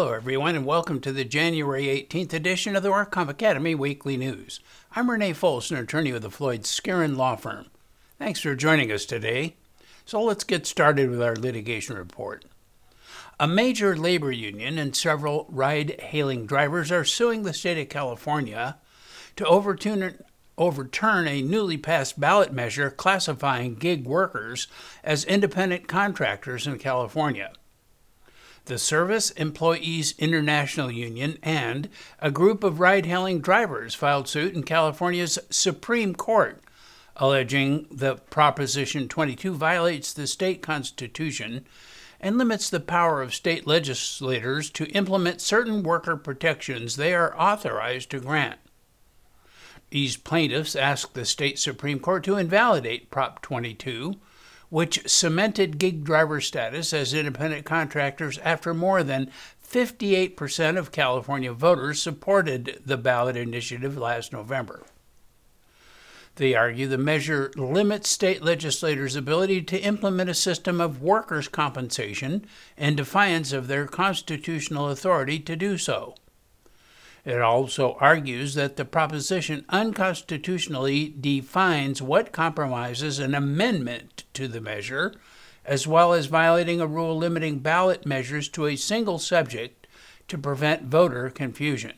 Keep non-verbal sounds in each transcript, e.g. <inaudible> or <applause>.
Hello, everyone, and welcome to the January 18th edition of the WorkComp Academy Weekly News. I'm Renee Folsom, attorney with the Floyd Skeren Law Firm. Thanks for joining us today. So let's get started with our litigation report. A major labor union and several ride hailing drivers are suing the state of California to overturn, overturn a newly passed ballot measure classifying gig workers as independent contractors in California the Service Employees International Union, and a group of ride hailing drivers filed suit in California's Supreme Court, alleging that Proposition 22 violates the state constitution and limits the power of state legislators to implement certain worker protections they are authorized to grant. These plaintiffs asked the state Supreme Court to invalidate Prop 22 which cemented gig driver status as independent contractors after more than 58% of California voters supported the ballot initiative last November. They argue the measure limits state legislators' ability to implement a system of workers' compensation in defiance of their constitutional authority to do so. It also argues that the proposition unconstitutionally defines what compromises an amendment to the measure, as well as violating a rule limiting ballot measures to a single subject to prevent voter confusion.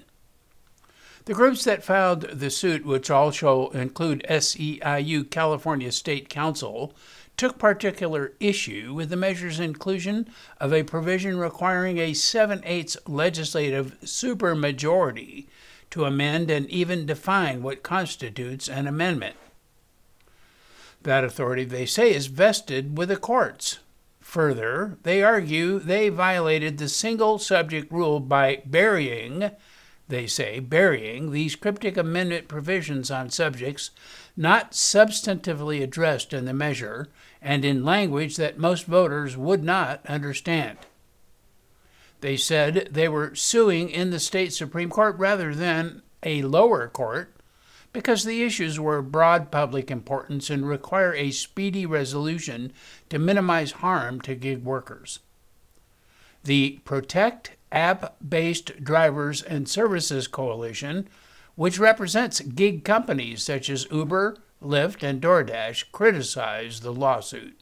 The groups that filed the suit, which also include SEIU California State Council, took particular issue with the measure's inclusion of a provision requiring a 7 8 legislative supermajority to amend and even define what constitutes an amendment. That authority, they say, is vested with the courts. Further, they argue they violated the single subject rule by burying, they say, burying these cryptic amendment provisions on subjects not substantively addressed in the measure and in language that most voters would not understand. They said they were suing in the state Supreme Court rather than a lower court because the issues were of broad public importance and require a speedy resolution to minimize harm to gig workers. The Protect App Based Drivers and Services Coalition, which represents gig companies such as Uber, Lyft, and DoorDash criticized the lawsuit.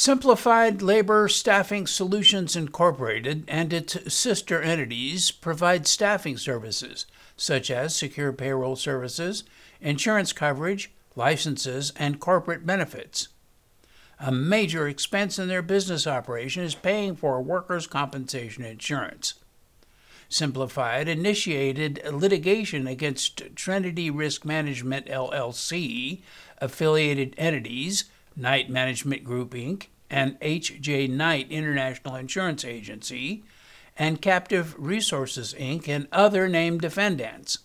Simplified Labor Staffing Solutions Incorporated and its sister entities provide staffing services such as secure payroll services, insurance coverage, licenses, and corporate benefits. A major expense in their business operation is paying for workers' compensation insurance. Simplified initiated litigation against Trinity Risk Management LLC, affiliated entities, Knight Management Group Inc., and H.J. Knight International Insurance Agency, and Captive Resources Inc., and other named defendants.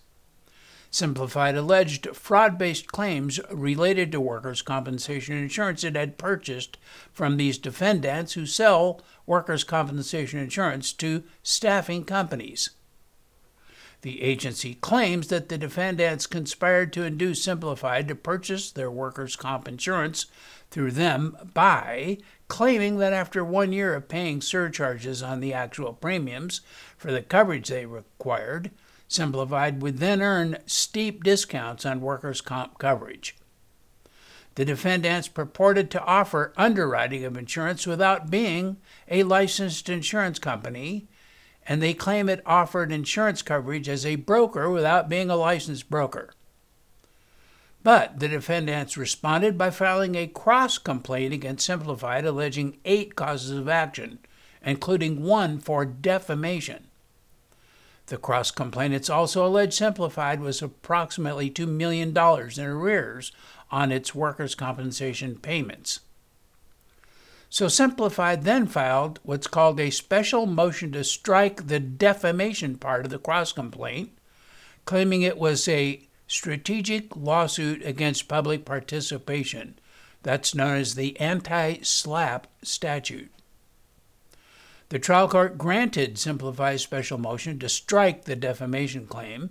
Simplified alleged fraud based claims related to workers' compensation insurance it had purchased from these defendants who sell workers' compensation insurance to staffing companies. The agency claims that the defendants conspired to induce Simplified to purchase their workers' comp insurance through them by claiming that after one year of paying surcharges on the actual premiums for the coverage they required, Simplified would then earn steep discounts on workers' comp coverage. The defendants purported to offer underwriting of insurance without being a licensed insurance company, and they claim it offered insurance coverage as a broker without being a licensed broker. But the defendants responded by filing a cross complaint against Simplified alleging eight causes of action, including one for defamation. The cross complainants also alleged Simplified was approximately $2 million in arrears on its workers' compensation payments. So Simplified then filed what's called a special motion to strike the defamation part of the cross complaint, claiming it was a strategic lawsuit against public participation. That's known as the anti SLAPP statute. The trial court granted Simplified's special motion to strike the defamation claim,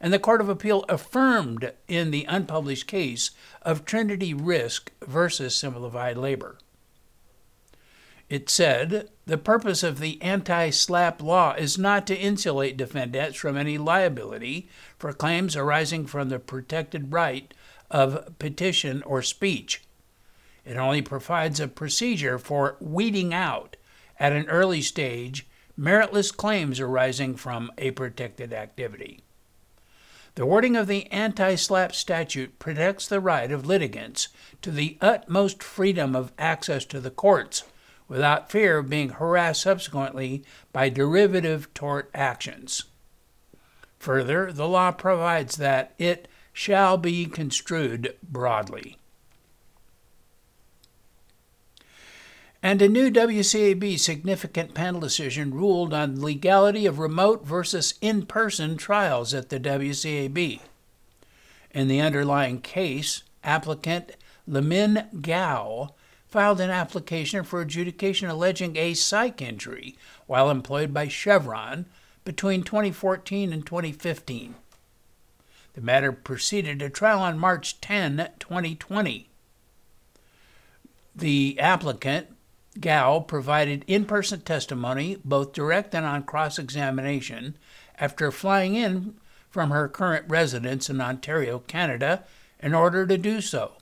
and the Court of Appeal affirmed in the unpublished case of Trinity Risk versus Simplified Labor. It said the purpose of the anti SLAPP law is not to insulate defendants from any liability for claims arising from the protected right of petition or speech. It only provides a procedure for weeding out, at an early stage, meritless claims arising from a protected activity. The wording of the anti SLAPP statute protects the right of litigants to the utmost freedom of access to the courts without fear of being harassed subsequently by derivative tort actions. Further, the law provides that it shall be construed broadly. And a new WCAB significant panel decision ruled on legality of remote versus in person trials at the WCAB. In the underlying case, applicant Lemin Gao filed an application for adjudication alleging a psych injury while employed by Chevron between 2014 and 2015. The matter proceeded to trial on March 10, 2020. The applicant, Gao provided in person testimony, both direct and on cross examination, after flying in from her current residence in Ontario, Canada, in order to do so.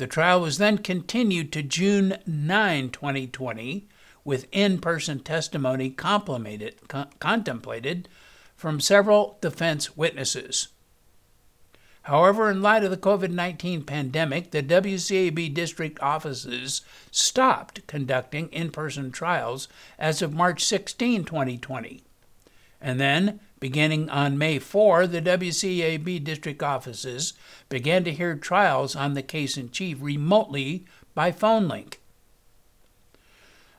The trial was then continued to June 9, 2020, with in person testimony contemplated from several defense witnesses. However, in light of the COVID 19 pandemic, the WCAB district offices stopped conducting in person trials as of March 16, 2020. And then, beginning on May 4, the WCAB district offices began to hear trials on the case in chief remotely by phone link.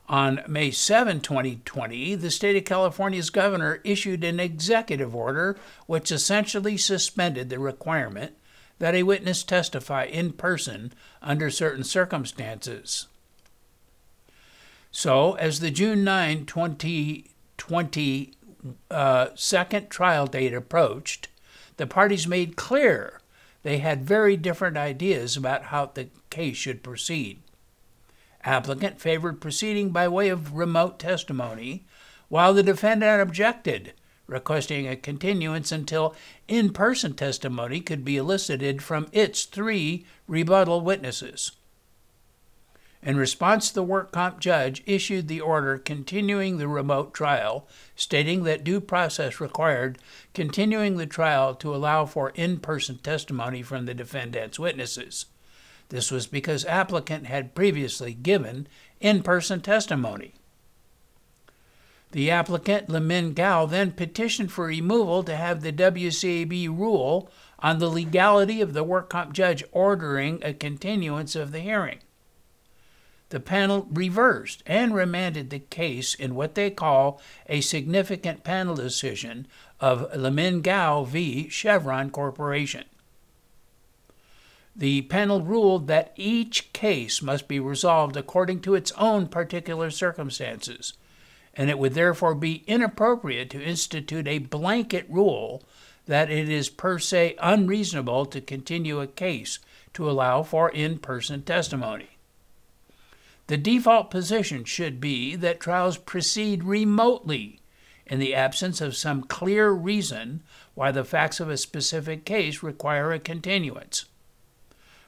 On May 7, 2020, the state of California's governor issued an executive order which essentially suspended the requirement that a witness testify in person under certain circumstances. So, as the June 9, 2020 uh, second trial date approached, the parties made clear they had very different ideas about how the case should proceed. Applicant favored proceeding by way of remote testimony, while the defendant objected, requesting a continuance until in person testimony could be elicited from its three rebuttal witnesses. In response, the work comp judge issued the order continuing the remote trial, stating that due process required continuing the trial to allow for in person testimony from the defendant's witnesses. This was because applicant had previously given in-person testimony. The applicant, Lemin Gao, then petitioned for removal to have the WCAB rule on the legality of the work comp judge ordering a continuance of the hearing. The panel reversed and remanded the case in what they call a significant panel decision of Lemin Gao v. Chevron Corporation. The panel ruled that each case must be resolved according to its own particular circumstances, and it would therefore be inappropriate to institute a blanket rule that it is per se unreasonable to continue a case to allow for in person testimony. The default position should be that trials proceed remotely in the absence of some clear reason why the facts of a specific case require a continuance.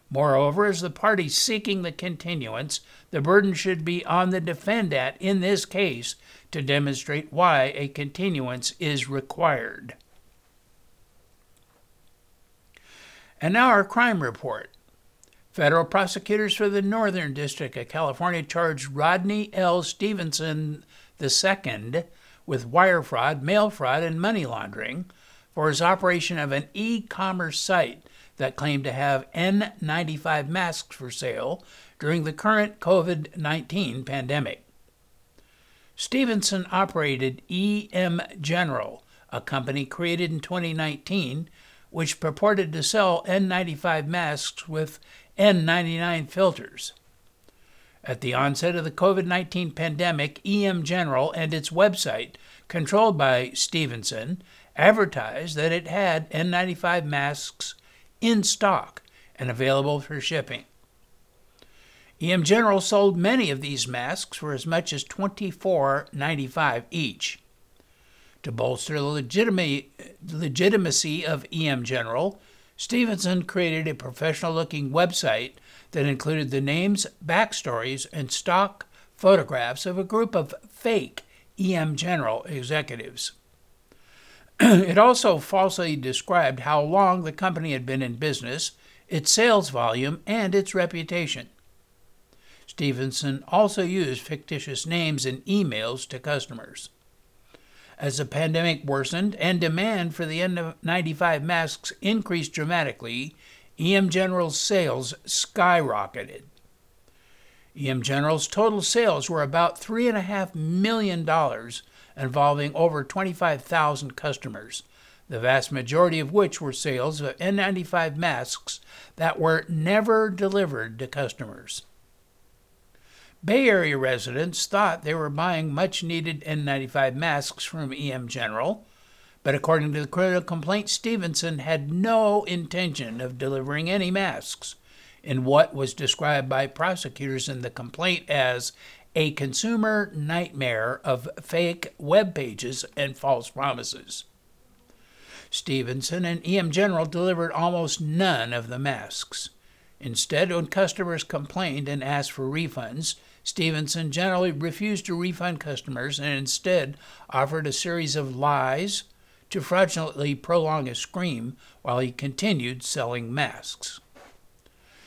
Moreover, as the party seeking the continuance, the burden should be on the defendant in this case to demonstrate why a continuance is required. And now our crime report. Federal prosecutors for the Northern District of California charged Rodney L. Stevenson II with wire fraud, mail fraud, and money laundering for his operation of an e commerce site that claimed to have N95 masks for sale during the current COVID 19 pandemic. Stevenson operated EM General, a company created in 2019 which purported to sell N95 masks with N99 filters. At the onset of the COVID 19 pandemic, EM General and its website, controlled by Stevenson, advertised that it had N95 masks in stock and available for shipping. EM General sold many of these masks for as much as $24.95 each. To bolster the legitimacy of EM General, Stevenson created a professional looking website that included the names, backstories, and stock photographs of a group of fake EM General executives. <clears throat> it also falsely described how long the company had been in business, its sales volume, and its reputation. Stevenson also used fictitious names in emails to customers. As the pandemic worsened and demand for the N95 masks increased dramatically, EM General's sales skyrocketed. EM General's total sales were about $3.5 million, involving over 25,000 customers, the vast majority of which were sales of N95 masks that were never delivered to customers. Bay Area residents thought they were buying much needed N95 masks from EM General, but according to the criminal complaint, Stevenson had no intention of delivering any masks in what was described by prosecutors in the complaint as a consumer nightmare of fake web pages and false promises. Stevenson and EM General delivered almost none of the masks. Instead, when customers complained and asked for refunds, Stevenson generally refused to refund customers and instead offered a series of lies to fraudulently prolong a scream while he continued selling masks.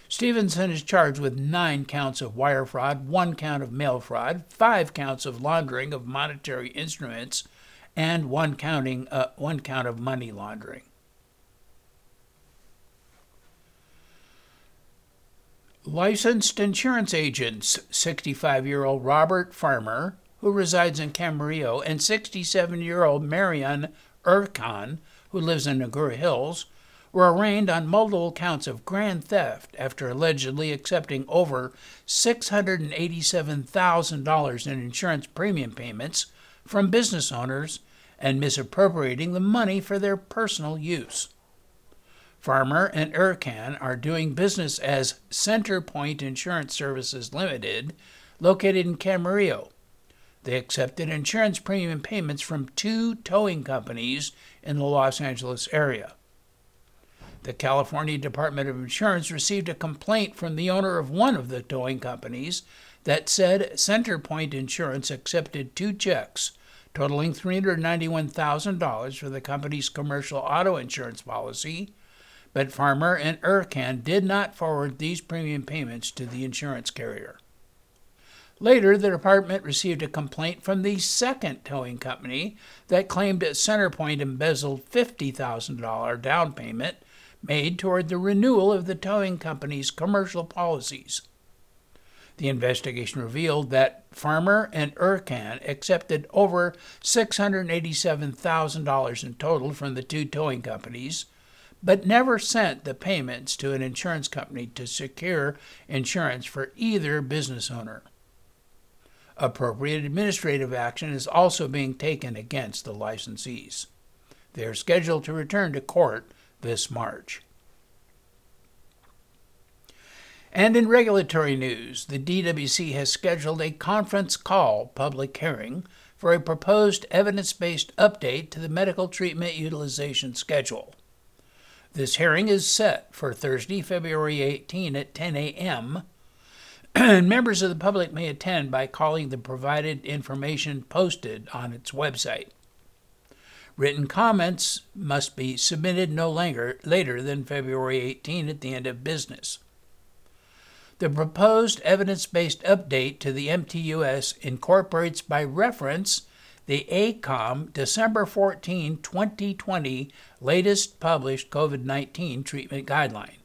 Stevenson is charged with nine counts of wire fraud, one count of mail fraud, five counts of laundering of monetary instruments, and one counting uh, one count of money laundering. Licensed insurance agents 65 year old Robert Farmer, who resides in Camarillo, and 67 year old Marion Erkan, who lives in Agoura Hills, were arraigned on multiple counts of grand theft after allegedly accepting over $687,000 in insurance premium payments from business owners and misappropriating the money for their personal use. Farmer and Erkan are doing business as Centerpoint Insurance Services Limited, located in Camarillo. They accepted insurance premium payments from two towing companies in the Los Angeles area. The California Department of Insurance received a complaint from the owner of one of the towing companies that said Centerpoint Insurance accepted two checks totaling $391,000 for the company's commercial auto insurance policy but Farmer and Erkan did not forward these premium payments to the insurance carrier. Later, the department received a complaint from the second towing company that claimed that Centerpoint embezzled $50,000 down payment made toward the renewal of the towing company's commercial policies. The investigation revealed that Farmer and Erkan accepted over $687,000 in total from the two towing companies, but never sent the payments to an insurance company to secure insurance for either business owner. Appropriate administrative action is also being taken against the licensees. They are scheduled to return to court this March. And in regulatory news, the DWC has scheduled a conference call public hearing for a proposed evidence based update to the medical treatment utilization schedule. This hearing is set for Thursday, February 18 at 10 a.m. <clears throat> and members of the public may attend by calling the provided information posted on its website. Written comments must be submitted no later, later than February 18 at the end of business. The proposed evidence based update to the MTUS incorporates by reference the ACOEM December 14, 2020 latest published COVID 19 treatment guideline.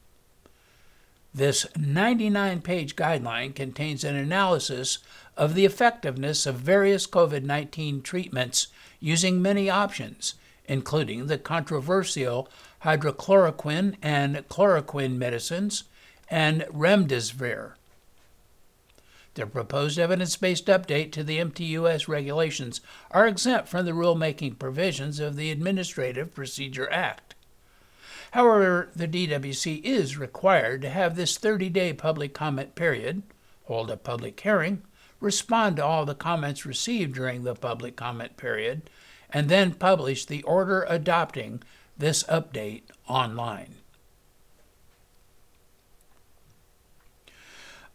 This 99 page guideline contains an analysis of the effectiveness of various COVID 19 treatments using many options, including the controversial hydroxychloroquine and chloroquine medicines and remdesivir. The proposed evidence based update to the MTUS regulations are exempt from the rulemaking provisions of the Administrative Procedure Act. However, the DWC is required to have this 30 day public comment period, hold a public hearing, respond to all the comments received during the public comment period, and then publish the order adopting this update online.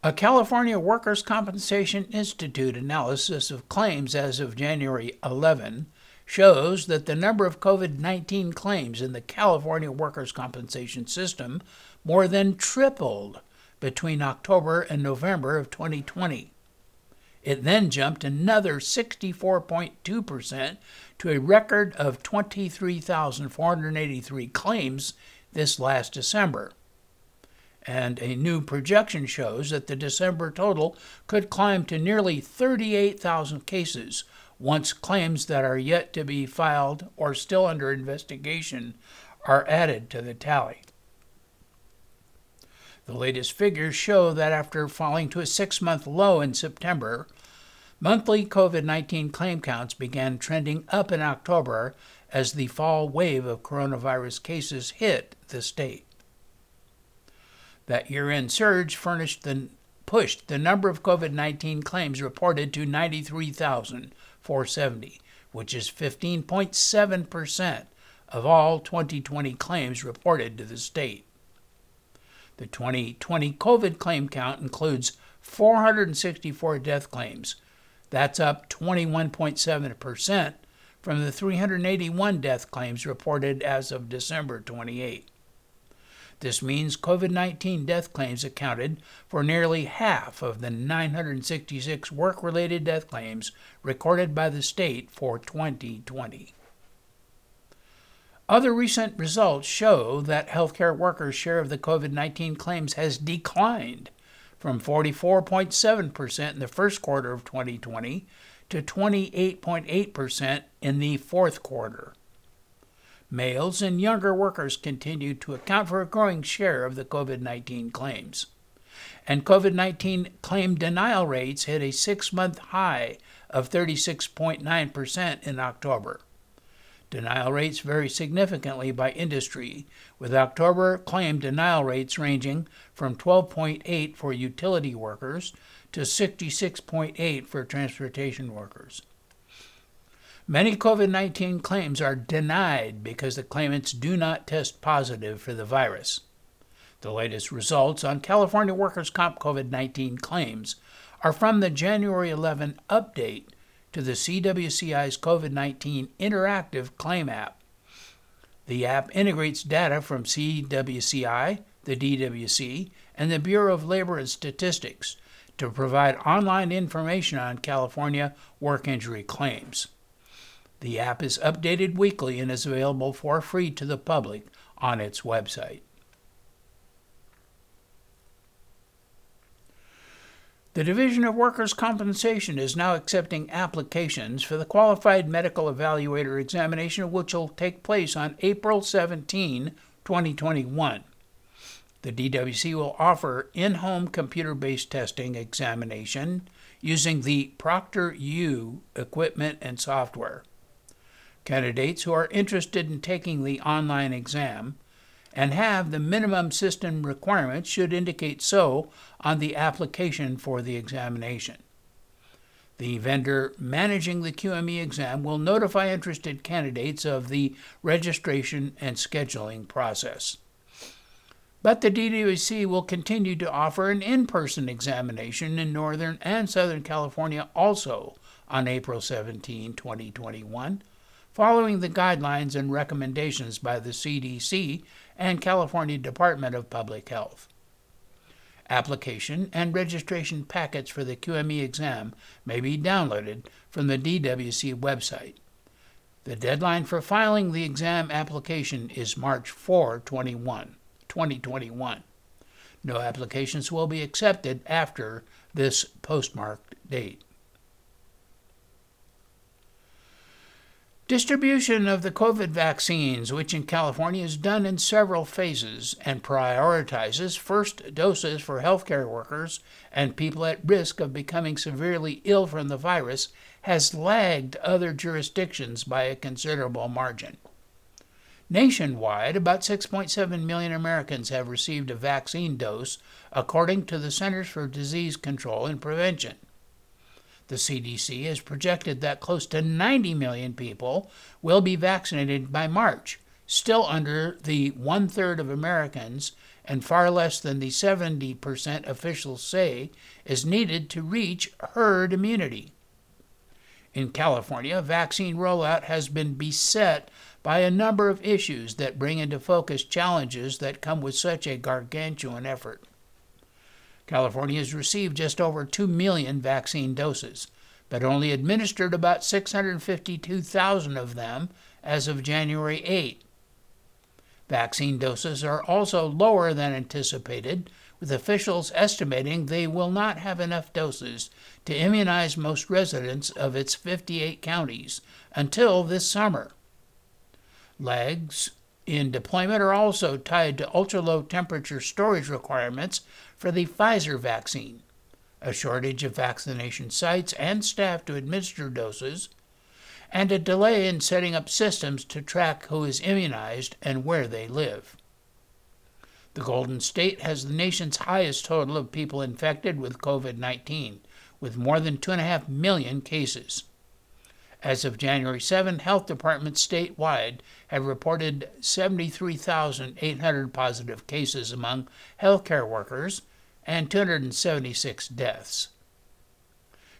A California Workers' Compensation Institute analysis of claims as of January 11 shows that the number of COVID 19 claims in the California workers' compensation system more than tripled between October and November of 2020. It then jumped another 64.2% to a record of 23,483 claims this last December. And a new projection shows that the December total could climb to nearly 38,000 cases once claims that are yet to be filed or still under investigation are added to the tally. The latest figures show that after falling to a six month low in September, monthly COVID 19 claim counts began trending up in October as the fall wave of coronavirus cases hit the state. That year end surge furnished the, pushed the number of COVID 19 claims reported to 93,470, which is 15.7% of all 2020 claims reported to the state. The 2020 COVID claim count includes 464 death claims. That's up 21.7% from the 381 death claims reported as of December 28. This means COVID 19 death claims accounted for nearly half of the 966 work related death claims recorded by the state for 2020. Other recent results show that healthcare workers' share of the COVID 19 claims has declined from 44.7% in the first quarter of 2020 to 28.8% in the fourth quarter. Males and younger workers continue to account for a growing share of the COVID 19 claims. And COVID 19 claim denial rates hit a six month high of 36.9% in October. Denial rates vary significantly by industry, with October claim denial rates ranging from 12.8 for utility workers to 66.8 for transportation workers. Many COVID 19 claims are denied because the claimants do not test positive for the virus. The latest results on California workers' comp COVID 19 claims are from the January 11 update to the CWCI's COVID 19 interactive claim app. The app integrates data from CWCI, the DWC, and the Bureau of Labor and Statistics to provide online information on California work injury claims. The app is updated weekly and is available for free to the public on its website. The Division of Workers' Compensation is now accepting applications for the Qualified Medical Evaluator examination, which will take place on April 17, 2021. The DWC will offer in home computer based testing examination using the ProctorU equipment and software. Candidates who are interested in taking the online exam and have the minimum system requirements should indicate so on the application for the examination. The vendor managing the QME exam will notify interested candidates of the registration and scheduling process. But the DWC will continue to offer an in person examination in Northern and Southern California also on April 17, 2021, following the guidelines and recommendations by the CDC and California Department of Public Health. Application and registration packets for the QME exam may be downloaded from the DWC website. The deadline for filing the exam application is March 4, 21, 2021. No applications will be accepted after this postmarked date. Distribution of the COVID vaccines, which in California is done in several phases and prioritizes first doses for healthcare workers and people at risk of becoming severely ill from the virus, has lagged other jurisdictions by a considerable margin. Nationwide, about 6.7 million Americans have received a vaccine dose, according to the Centers for Disease Control and Prevention. The CDC has projected that close to 90 million people will be vaccinated by March, still under the one third of Americans and far less than the 70% officials say is needed to reach herd immunity. In California, vaccine rollout has been beset by a number of issues that bring into focus challenges that come with such a gargantuan effort. California has received just over 2 million vaccine doses, but only administered about 652,000 of them as of January 8. Vaccine doses are also lower than anticipated, with officials estimating they will not have enough doses to immunize most residents of its 58 counties until this summer. Lags in deployment are also tied to ultra low temperature storage requirements for the Pfizer vaccine, a shortage of vaccination sites and staff to administer doses, and a delay in setting up systems to track who is immunized and where they live. The Golden State has the nation's highest total of people infected with COVID 19, with more than 2.5 million cases. As of January 7, health departments statewide have reported 73,800 positive cases among healthcare workers and 276 deaths.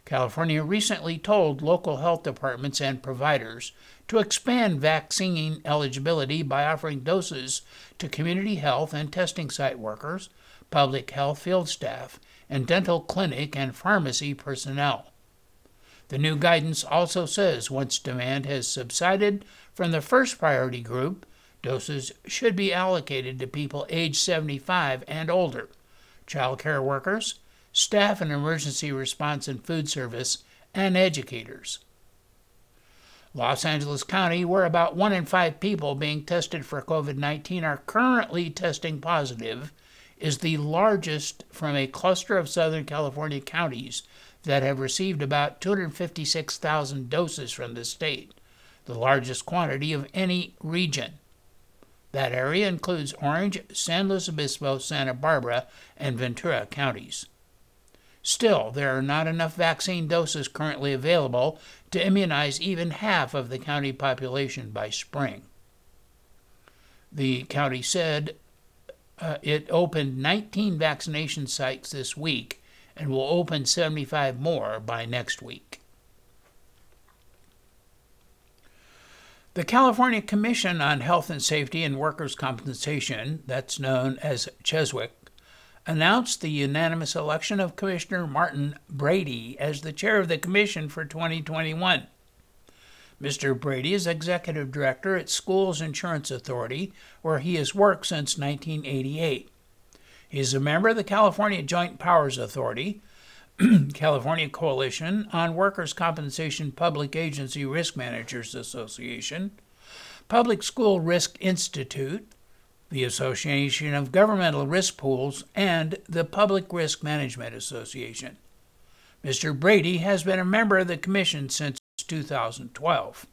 California recently told local health departments and providers to expand vaccine eligibility by offering doses to community health and testing site workers, public health field staff, and dental clinic and pharmacy personnel. The new guidance also says once demand has subsided from the first priority group, doses should be allocated to people age 75 and older, child care workers, staff in emergency response and food service, and educators. Los Angeles County, where about one in five people being tested for COVID 19 are currently testing positive, is the largest from a cluster of Southern California counties that have received about 256,000 doses from the state, the largest quantity of any region. That area includes Orange, San Luis Obispo, Santa Barbara, and Ventura counties. Still, there are not enough vaccine doses currently available to immunize even half of the county population by spring. The county said uh, it opened 19 vaccination sites this week and will open 75 more by next week. The California Commission on Health and Safety and Workers' Compensation, that's known as CHESWIC, announced the unanimous election of Commissioner Martin Brady as the chair of the commission for 2021. Mr. Brady is executive director at Schools Insurance Authority, where he has worked since 1988. He is a member of the California Joint Powers Authority, <clears throat> California Coalition on Workers' Compensation Public Agency Risk Managers Association, Public School Risk Institute, the Association of Governmental Risk Pools, and the Public Risk Management Association. Mr. Brady has been a member of the Commission since 2012.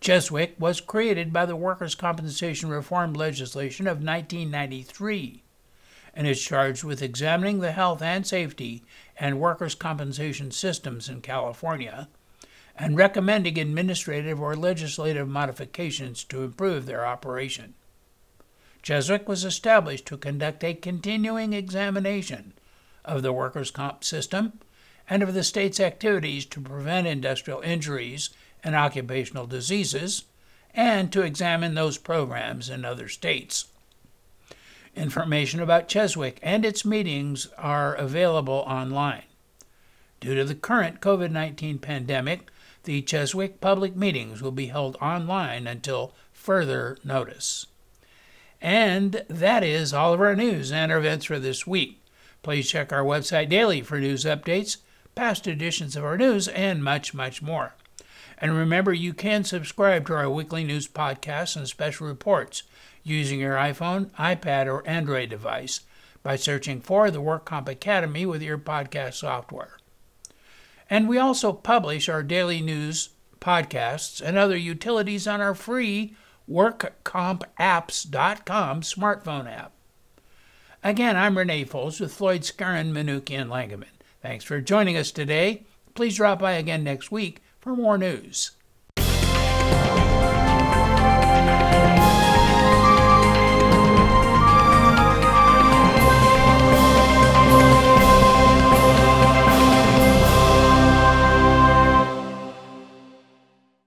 Cheswick was created by the Workers' Compensation Reform legislation of 1993 and is charged with examining the health and safety and workers' compensation systems in California and recommending administrative or legislative modifications to improve their operation. CHESWIC was established to conduct a continuing examination of the workers' comp system and of the state's activities to prevent industrial injuries and occupational diseases, and to examine those programs in other states. Information about Cheswick and its meetings are available online. Due to the current COVID 19 pandemic, the Cheswick public meetings will be held online until further notice. And that is all of our news and our events for this week. Please check our website daily for news updates, past editions of our news, and much, much more. And remember, you can subscribe to our weekly news podcasts and special reports using your iPhone, iPad, or Android device by searching for the WorkComp Academy with your podcast software. And we also publish our daily news, podcasts, and other utilities on our free WorkCompApps.com smartphone app. Again, I'm Renee Foles with Floyd Skeren, Manukian and Langevin. Thanks for joining us today. Please drop by again next week for more news.